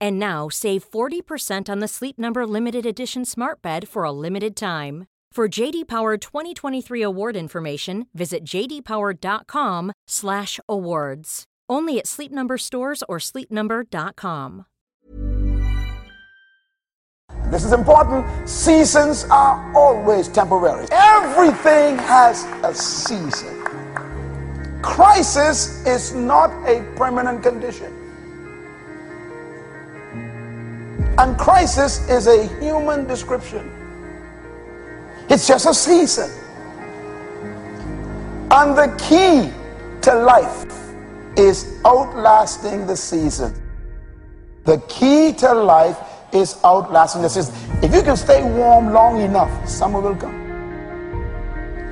And now save 40% on the Sleep Number limited edition Smart Bed for a limited time. For JD Power 2023 award information, visit jdpower.com/awards. Only at Sleep Number stores or sleepnumber.com. This is important. Seasons are always temporary. Everything has a season. Crisis is not a permanent condition. And crisis is a human description. It's just a season. And the key to life is outlasting the season. The key to life is outlasting the season. If you can stay warm long enough, summer will come.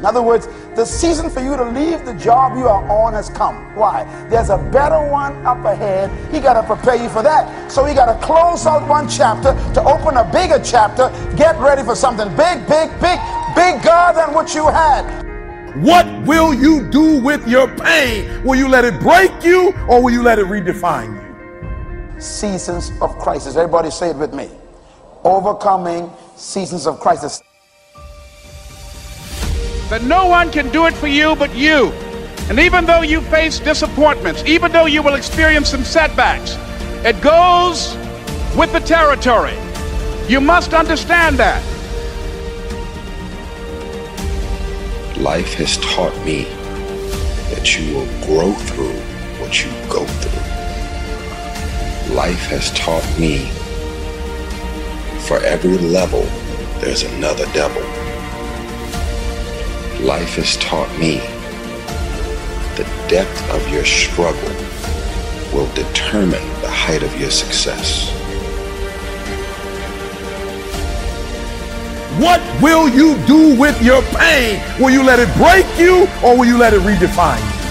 In other words, the season for you to leave the job you are on has come. Why? There's a better one up ahead. He got to prepare you for that. So he got to close out one chapter to open a bigger chapter. Get ready for something big, big, big, bigger than what you had. What will you do with your pain? Will you let it break you or will you let it redefine you? Seasons of crisis. Everybody say it with me. Overcoming seasons of crisis. That no one can do it for you but you. And even though you face disappointments, even though you will experience some setbacks, it goes with the territory. You must understand that. Life has taught me that you will grow through what you go through. Life has taught me for every level, there's another devil. Life has taught me the depth of your struggle will determine the height of your success. What will you do with your pain? Will you let it break you or will you let it redefine you?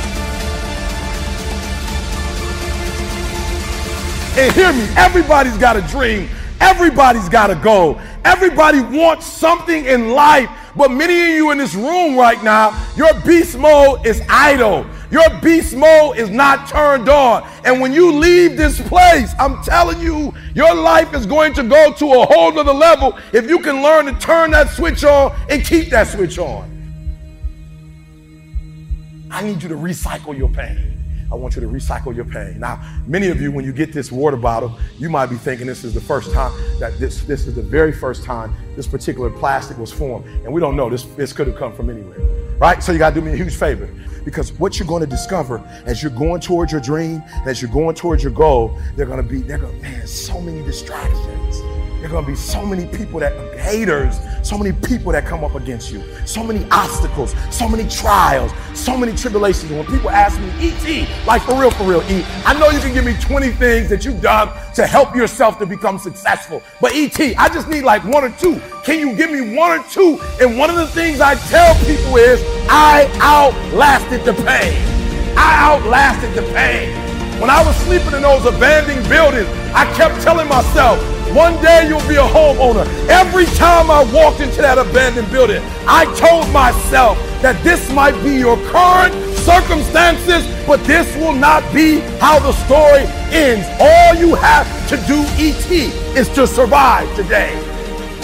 And hear me, everybody's got a dream. Everybody's got a goal. Everybody wants something in life. But many of you in this room right now, your beast mode is idle. Your beast mode is not turned on. And when you leave this place, I'm telling you, your life is going to go to a whole nother level if you can learn to turn that switch on and keep that switch on. I need you to recycle your pain. I want you to recycle your pain. Now, many of you, when you get this water bottle, you might be thinking this is the first time that this this is the very first time this particular plastic was formed, and we don't know this this could have come from anywhere, right? So you got to do me a huge favor because what you're to discover as you're going towards your dream, as you're going towards your goal, they're to be they're gonna, man, so many distractions. There are going to be so many people that haters, so many people that come up against you, so many obstacles, so many trials, so many tribulations. When people ask me, ET, like for real, for real, E, I know you can give me 20 things that you've done to help yourself to become successful. But ET, I just need like one or two. Can you give me one or two? And one of the things I tell people is, I outlasted the pain. I outlasted the pain. When I was sleeping in those abandoned buildings, I kept telling myself, one day you'll be a homeowner. Every time I walked into that abandoned building, I told myself that this might be your current circumstances, but this will not be how the story ends. All you have to do, ET, is to survive today.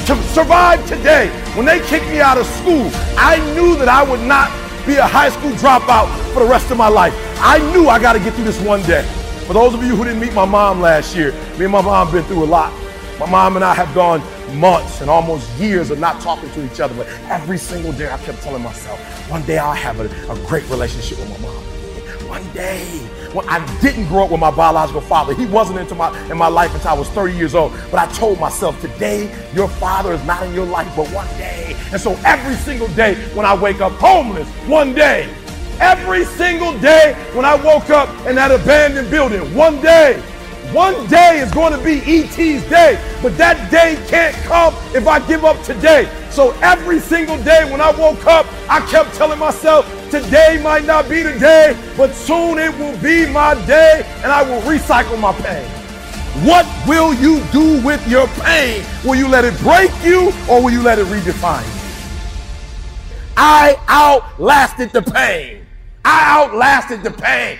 To survive today. When they kicked me out of school, I knew that I would not be a high school dropout for the rest of my life. I knew I got to get through this one day. For those of you who didn't meet my mom last year, me and my mom been through a lot. My mom and I have gone months and almost years of not talking to each other, but every single day I kept telling myself, one day I'll have a, a great relationship with my mom. One day. When I didn't grow up with my biological father. He wasn't into my in my life until I was 30 years old. But I told myself, today your father is not in your life, but one day. And so every single day when I wake up homeless, one day. Every single day when I woke up in that abandoned building, one day. One day is going to be ET's day, but that day can't come if I give up today. So every single day when I woke up, I kept telling myself, today might not be the day, but soon it will be my day and I will recycle my pain. What will you do with your pain? Will you let it break you or will you let it redefine you? I outlasted the pain. I outlasted the pain.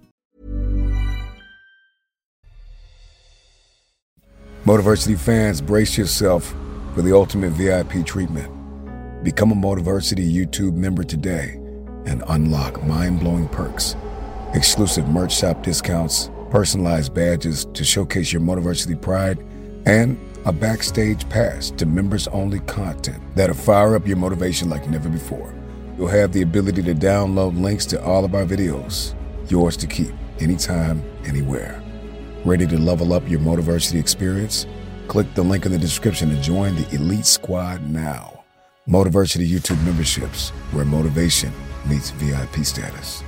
Motiversity fans, brace yourself for the ultimate VIP treatment. Become a Motiversity YouTube member today and unlock mind-blowing perks. Exclusive merch shop discounts, personalized badges to showcase your Motiversity pride, and a backstage pass to members-only content that'll fire up your motivation like never before. You'll have the ability to download links to all of our videos, yours to keep anytime, anywhere. Ready to level up your Motiversity experience? Click the link in the description to join the elite squad now. Motiversity YouTube memberships, where motivation meets VIP status.